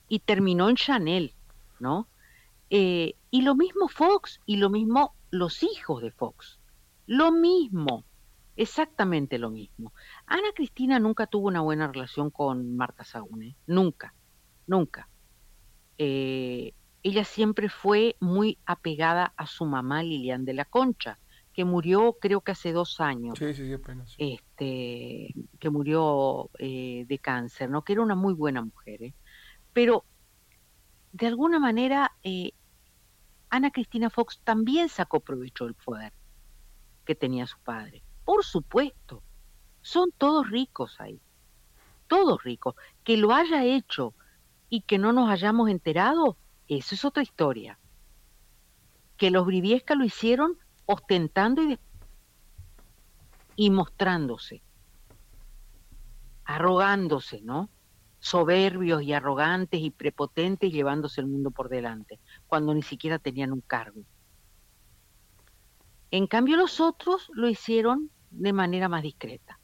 Y terminó en Chanel, ¿no? Eh, y lo mismo Fox, y lo mismo los hijos de Fox. Lo mismo, exactamente lo mismo. Ana Cristina nunca tuvo una buena relación con Marta Sagún, ¿eh? nunca, nunca. Eh, ella siempre fue muy apegada a su mamá Lilian de la Concha, que murió creo que hace dos años Sí, sí, sí, apenas. este, que murió eh, de cáncer, ¿no? Que era una muy buena mujer, ¿eh? Pero de alguna manera eh, Ana Cristina Fox también sacó provecho del poder que tenía su padre. Por supuesto, son todos ricos ahí, todos ricos. Que lo haya hecho y que no nos hayamos enterado, eso es otra historia. Que los Briviesca lo hicieron ostentando y y mostrándose, arrogándose, ¿no? Soberbios y arrogantes y prepotentes llevándose el mundo por delante, cuando ni siquiera tenían un cargo. En cambio los otros lo hicieron de manera más discreta,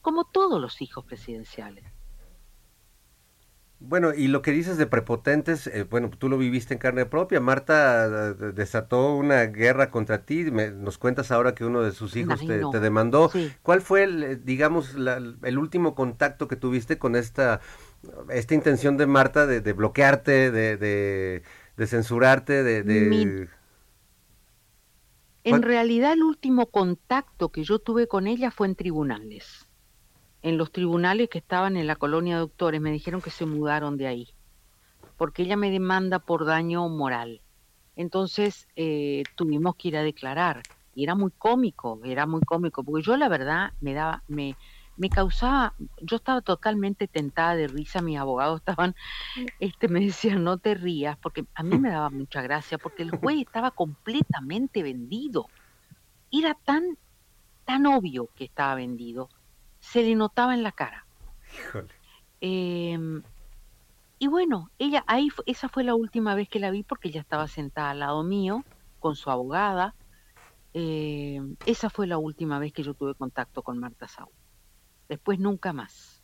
como todos los hijos presidenciales. Bueno, y lo que dices de prepotentes, eh, bueno, tú lo viviste en carne propia. Marta eh, desató una guerra contra ti. me- nos cuentas ahora que uno de sus hijos Ay, te, no. te demandó. Sí. ¿Cuál fue, el, eh, digamos, la- el último contacto que tuviste con esta, esta intención de Marta de, de bloquearte, de, de, de censurarte, de... Mi- En ¿Cuál- realidad el último contacto que yo tuve con ella fue en tribunales. En los tribunales que estaban en la colonia de doctores me dijeron que se mudaron de ahí, porque ella me demanda por daño moral. Entonces eh, tuvimos que ir a declarar y era muy cómico, era muy cómico, porque yo la verdad me daba, me, me causaba, yo estaba totalmente tentada de risa, mis abogados estaban, este, me decían no te rías, porque a mí me daba mucha gracia, porque el juez estaba completamente vendido, era tan, tan obvio que estaba vendido, se le notaba en la cara. Híjole. Eh, y bueno, ella ahí esa fue la última vez que la vi porque ella estaba sentada al lado mío con su abogada. Eh, esa fue la última vez que yo tuve contacto con Marta Saúl. Después nunca más.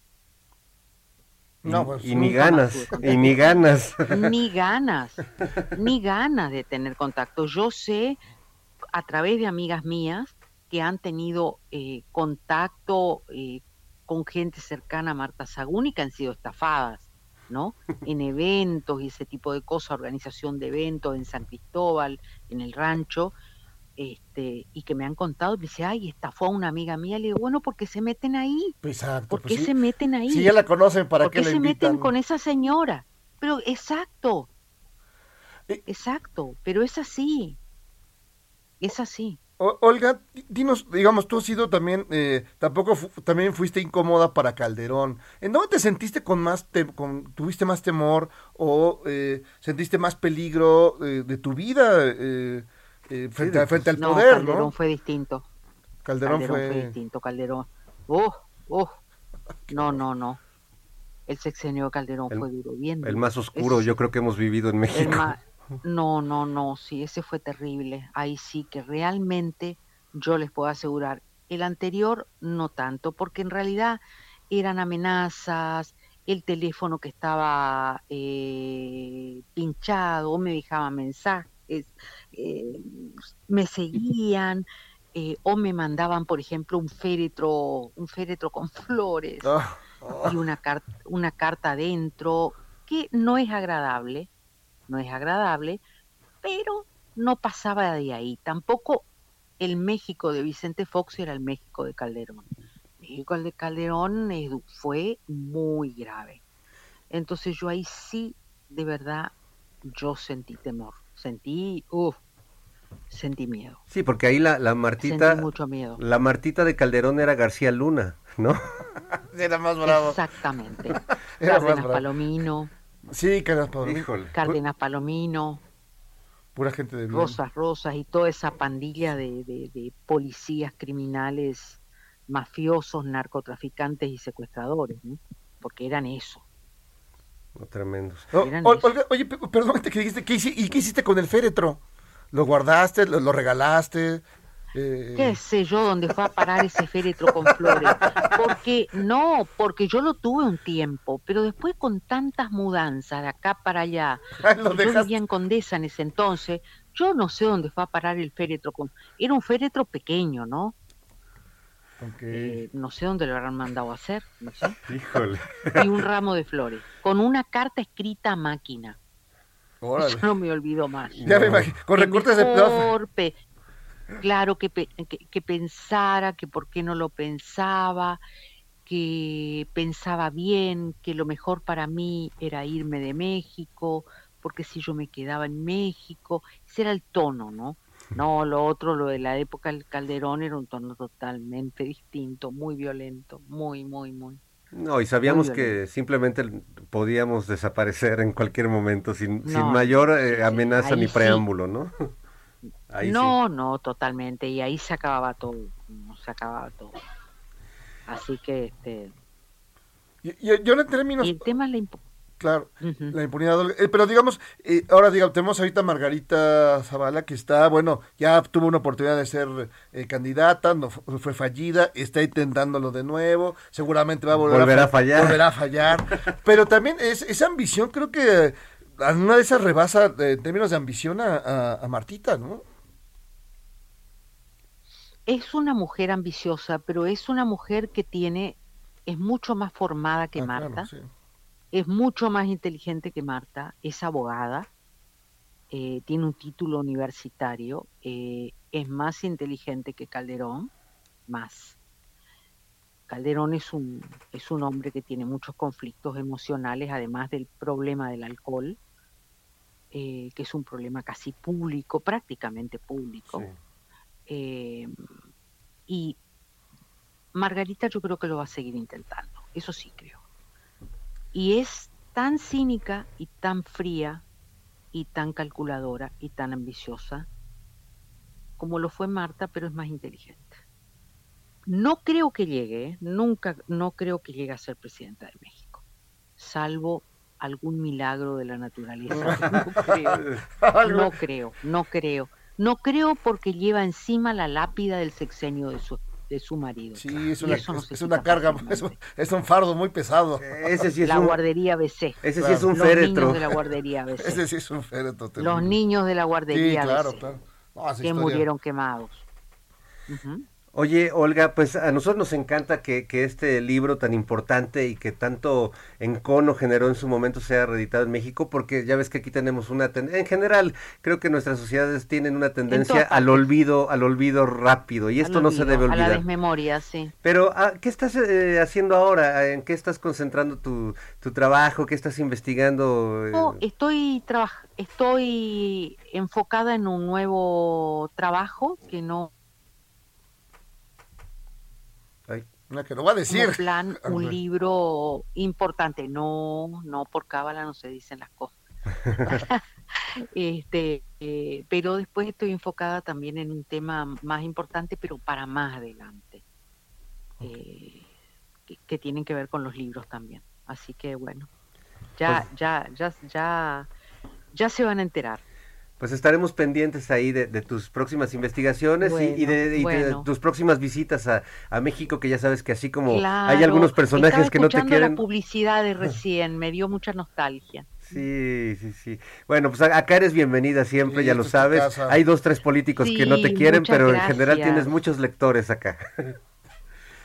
No, pues, y ni nunca más ganas, y ni ganas. Ni ganas, ni ganas de tener contacto. Yo sé a través de amigas mías que han tenido eh, contacto eh, con gente cercana a Marta Sagún y que han sido estafadas, ¿no? En eventos y ese tipo de cosas, organización de eventos en San Cristóbal, en el rancho, este, y que me han contado, me dice, ay, estafó a una amiga mía. Le digo, bueno, porque se meten ahí? Exacto. ¿Por pues qué sí. se meten ahí? Si ya la conocen, ¿para ¿Por qué qué la se invitan? meten con esa señora? Pero exacto, Eh. exacto, pero es así, es así. O- Olga, di- dinos, digamos, tú has sido también, eh, tampoco fu- también fuiste incómoda para Calderón. ¿En dónde te sentiste con más, te- con, tuviste más temor o eh, sentiste más peligro eh, de tu vida eh, eh, frente, a- frente al no, poder, Calderón no? fue distinto. Calderón, Calderón fue... fue distinto, Calderón. Oh, oh. No, no, no. El sexenio de Calderón El- fue duro, bien El más oscuro, yo creo que hemos vivido en el México. No, no, no, sí, ese fue terrible. Ahí sí que realmente yo les puedo asegurar. El anterior no tanto, porque en realidad eran amenazas, el teléfono que estaba eh, pinchado, me dejaban mensajes, eh, me seguían, eh, o me mandaban, por ejemplo, un féretro, un féretro con flores Ah, y una, car- una carta adentro, que no es agradable, no es agradable, pero no pasaba de ahí. Tampoco el México de Vicente Fox era el México de Calderón. México de Calderón fue muy grave. Entonces yo ahí sí, de verdad, yo sentí temor, sentí, uff, sentí miedo, Sí, porque ahí la, la Martita, sentí mucho miedo. la Martita de Calderón era García Luna, ¿no? era más bravo. Exactamente. Era más Cárdenas bravo. Palomino, Sí, Cárdenas Palomino. Híjole. Cárdenas Palomino, Pura gente de bien. Rosas Rosas y toda esa pandilla de, de- de policías criminales, mafiosos, narcotraficantes y secuestradores, ¿no? porque eran eso. No, tremendos. O- Eran Ol- eso. Olga, oye, pe- perdón que dijiste, ¿qué ¿y qué hiciste con el féretro? ¿Lo guardaste? ¿Lo, lo regalaste? Eh, ¿Qué sé yo dónde fue a parar ese féretro con flores? Porque no, porque yo lo tuve un tiempo, pero después con tantas mudanzas de acá para allá, lo yo dejaste. vivía en Condesa en ese entonces, yo no sé dónde fue a parar el féretro con... Era un féretro pequeño, ¿no? Eh, no sé dónde lo habrán mandado a hacer, no sé. Híjole. y un ramo de flores, con una carta escrita a máquina. Órale. Eso no me olvido más. Ya me imagino, con recortes de pe- Claro, que, que, que pensara, que por qué no lo pensaba, que pensaba bien, que lo mejor para mí era irme de México, porque si yo me quedaba en México, ese era el tono, ¿no? No, lo otro, lo de la época del Calderón era un tono totalmente distinto, muy violento, muy, muy, muy. No, y sabíamos que simplemente podíamos desaparecer en cualquier momento sin, sin mayor eh, amenaza ni sí. preámbulo, ¿no? Ahí sí. no, no, totalmente. Y ahí se acababa todo. Se acababa todo. Así que, este. Yo, yo- yo en términos, Y el tema es la claro, la impunidad. Eh, pero digamos, eh, ahora digamos, tenemos ahorita a Margarita Zavala que está, bueno, ya tuvo una oportunidad de ser eh, candidata, no fu- fue fallida, está intentándolo de nuevo, seguramente va a volver Volverá a fa- fallar. Volverá a fallar. pero también es, esa ambición creo que a una de esas rebasa eh, en términos de ambición a, a- a Martita, ¿no? Es una mujer ambiciosa, pero es una mujer que tiene. Es mucho más formada que Ah, claro, Marta. sí. Es mucho más inteligente que Marta. Es abogada. eh, tiene un título universitario. eh, es más inteligente que Calderón. Más. Calderón es un, es un hombre que tiene muchos conflictos emocionales, además del problema del alcohol, eh, que es un problema casi público, prácticamente público. Sí. Eh, y Margarita yo creo que lo va a seguir intentando, eso sí creo. Y es tan cínica y tan fría y tan calculadora y tan ambiciosa como lo fue Marta, pero es más inteligente. No creo que llegue, ¿eh? nunca, no creo que llegue a ser presidenta de México, salvo algún milagro de la naturaleza. No creo. No creo, no creo. No creo porque lleva encima la lápida del sexenio de su, de su marido. Sí, es una, eso no es, una carga, es un, es un fardo muy pesado. Ese sí es la un, guardería BC. ese sí es un Los féretro. niños de la guardería BC. Ese sí es un féretro. Los niños de la Sí, guardería claro, BC, claro. No, esa que historia- murieron quemados. Ujú. Oye, Olga, pues a nosotros nos encanta que, que este libro tan importante y que tanto encono generó en su momento sea reeditado en México, porque ya ves que aquí tenemos una tendencia, en general, creo que nuestras sociedades tienen una tendencia al olvido, al olvido rápido, y esto no se debe A la olvidar. desmemoria, sí. Pero, ah, ¿qué estás eh, haciendo ahora? ¿En qué estás concentrando tu, tu trabajo? ¿Qué estás investigando? No, Eh, estoy trabaj- estoy enfocada en un nuevo trabajo que no Una que lo va a decir. como plan un libro importante. No, no por cábala no se dicen las cosas. este, eh, pero después estoy enfocada también en un tema más importante, pero para más adelante, eh, que, que tienen que ver con los libros también. Así que bueno, ya, ya, ya, ya, ya se van a enterar. Pues estaremos pendientes ahí de, de tus próximas investigaciones y- y, de, y Bueno, tus próximas visitas a, a México, que ya sabes que así como hay algunos personajes que no te quieren. la publicidad de recién, me dio mucha nostalgia. Sí, sí, sí. Bueno, pues acá eres bienvenida siempre, Sí, ya lo sabes. Hay dos, tres políticos que no te quieren, pero en general tienes muchos lectores acá.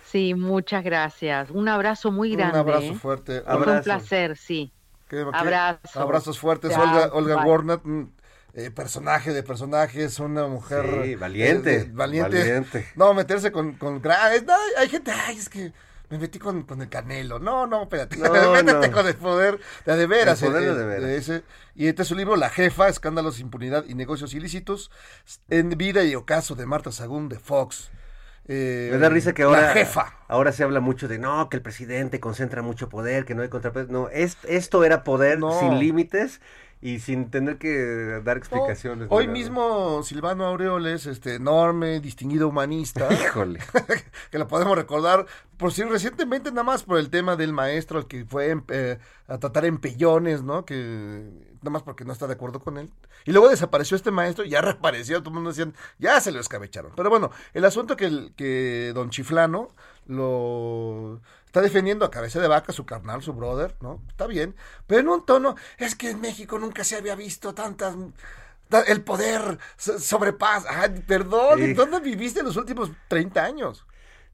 Sí, muchas gracias. Un abrazo muy Un grande. abrazo ¿eh? fuerte. Fue un Abrazo. placer, sí. ¿Qué- qué- Abrazo. Abrazos fuertes. Olga, Olga bye. Eh, personaje de personajes, una mujer. Sí, valiente, eh, de- valiente. valiente. No, meterse con. con es- no, hay, gente, ay, es que me metí con, con el canelo. No, no, espérate. No, Métete no. con el poder de, de veras. El poder de eh, de veras. ese. Y este es su libro, La Jefa, Escándalos, Impunidad y Negocios Ilícitos, en vida y ocaso de Marta Sagún de Fox. Eh, Me da risa que ahora, La Jefa. ahora se habla mucho de no, que el presidente concentra mucho poder, que no hay contrapeso. No, es, esto era poder No. sin límites y sin tener que dar explicaciones. Hoy mismo Silvano Aureoles, este enorme, distinguido humanista, Híjole. que lo podemos recordar, por si recientemente nada más por el tema del maestro al que fue em- eh, a tratar en pellones, ¿no? Que nada más porque no está de acuerdo con él. Y luego desapareció este maestro y ya reapareció, todo el mundo decían, ya se lo escabecharon. Pero bueno, el asunto que, el- que don Chiflano lo está defendiendo a cabeza de vaca, su carnal, su brother, ¿no? Está bien, pero en un tono, es que en México nunca se había visto tantas... ta- El poder so- sobrepasa. Ay, perdón. ¿en dónde viviste los últimos 30 años?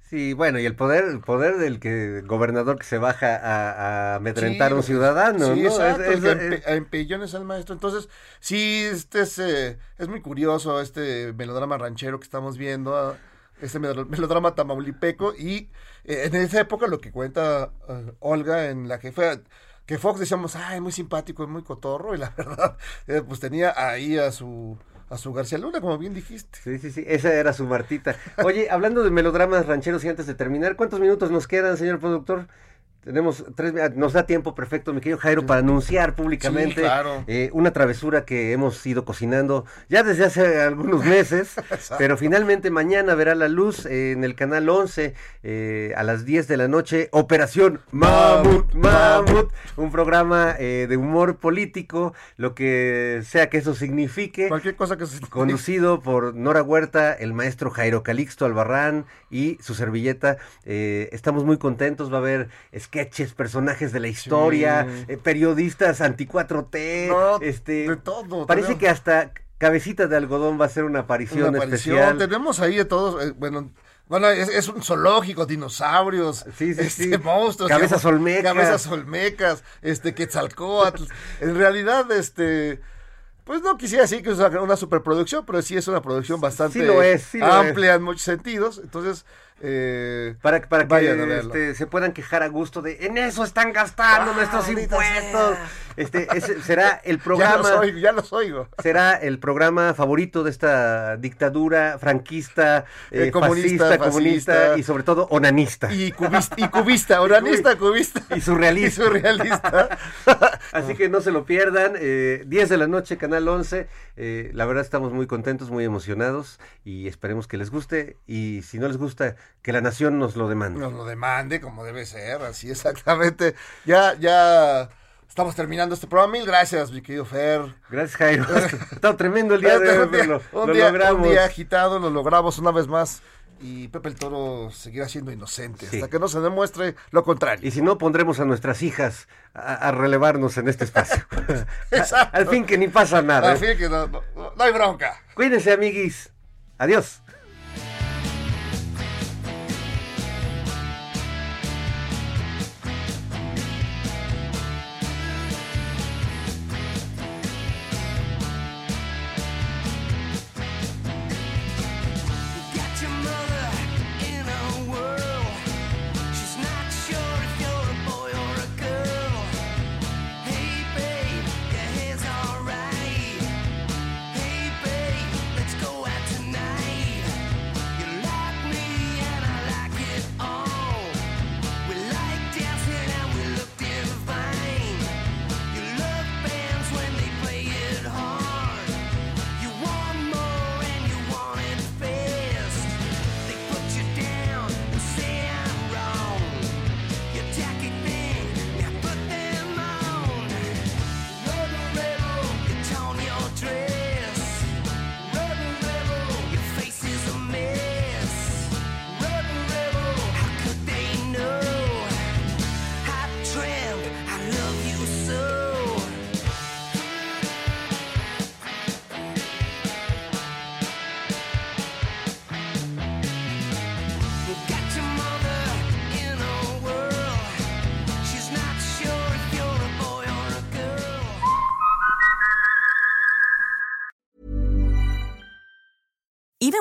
Sí, bueno, y el poder, el poder del que gobernador que se baja a, a amedrentar a un ciudadano, sí, ¿no? exacto, Es- que es- a empellones al maestro. Entonces, sí, este es, eh, es muy curioso este melodrama ranchero que estamos viendo, ah, este melo- melodrama tamaulipeco, y eh, en esa época lo que cuenta eh, Olga en la jefa, que Fox decíamos, ay, muy simpático, muy cotorro, y la verdad, eh, pues tenía ahí a su, a su García Luna, como bien dijiste. Sí, sí, sí, esa era su Martita. Oye, hablando de melodramas rancheros y antes de terminar, ¿cuántos minutos nos quedan, señor productor? Tenemos tres, ah, nos da tiempo perfecto, mi querido Jairo, para anunciar públicamente Sí, claro. eh, una travesura que hemos ido cocinando ya desde hace algunos meses, pero finalmente mañana verá la luz eh, en el canal 11 eh, a las 10 de la noche, Operación Mamut, Mamut, un programa de humor político, lo que sea que eso signifique. Cualquier cosa que se... Conducido por Nora Huerta, el maestro Jairo Calixto Albarrán y su servilleta. Estamos muy contentos, va a haber sketches, personajes de la historia, Sí. eh, periodistas anti-4T. No, este, de todo, Parece tenemos- que hasta Cabecita de Algodón va a ser una aparición, Una aparición. especial. Tenemos ahí de todos, eh, bueno, bueno, es, es un zoológico, dinosaurios, Sí, sí, este, sí. monstruos, Cabezas digamos, olmecas. cabezas olmecas, este, Quetzalcóatl. en realidad, este, pues no quisiera decir que es una, superproducción, pero sí es una producción bastante Sí lo es, sí lo amplia en muchos sentidos. Entonces, eh, Para, para que vayan a verlo. este, se puedan quejar a gusto de en eso están gastando Ah, nuestros impuestos. sea. Este, ese será el ya programa. los oigo, ya los oigo. será el programa favorito de esta dictadura franquista, Eh, eh, comunista, fascista, comunista fascista. y sobre todo onanista. Y cubista, y cubista, oranista, cubista. Y surrealista. Y surrealista. Así que no se lo pierdan. eh, 10 de la noche, Canal 11. eh, la verdad estamos muy contentos, muy emocionados y esperemos que les guste. Y si no les gusta, que la nación nos lo demande. nos lo demande como debe ser, así exactamente. Ya, ya estamos terminando este programa. Mil gracias, mi querido Fer. Gracias, Jairo. Estado tremendo el día de hoy, pero lo, un lo día- logramos. un día agitado, lo logramos una vez más. Y Pepe el Toro seguirá siendo inocente Sí. hasta que no se demuestre lo contrario. Y si no, pondremos a nuestras hijas a, a relevarnos en este espacio. Exacto. Al fin que ni pasa nada. Al fin que no, no- no hay bronca. Cuídense, amiguis. Adiós.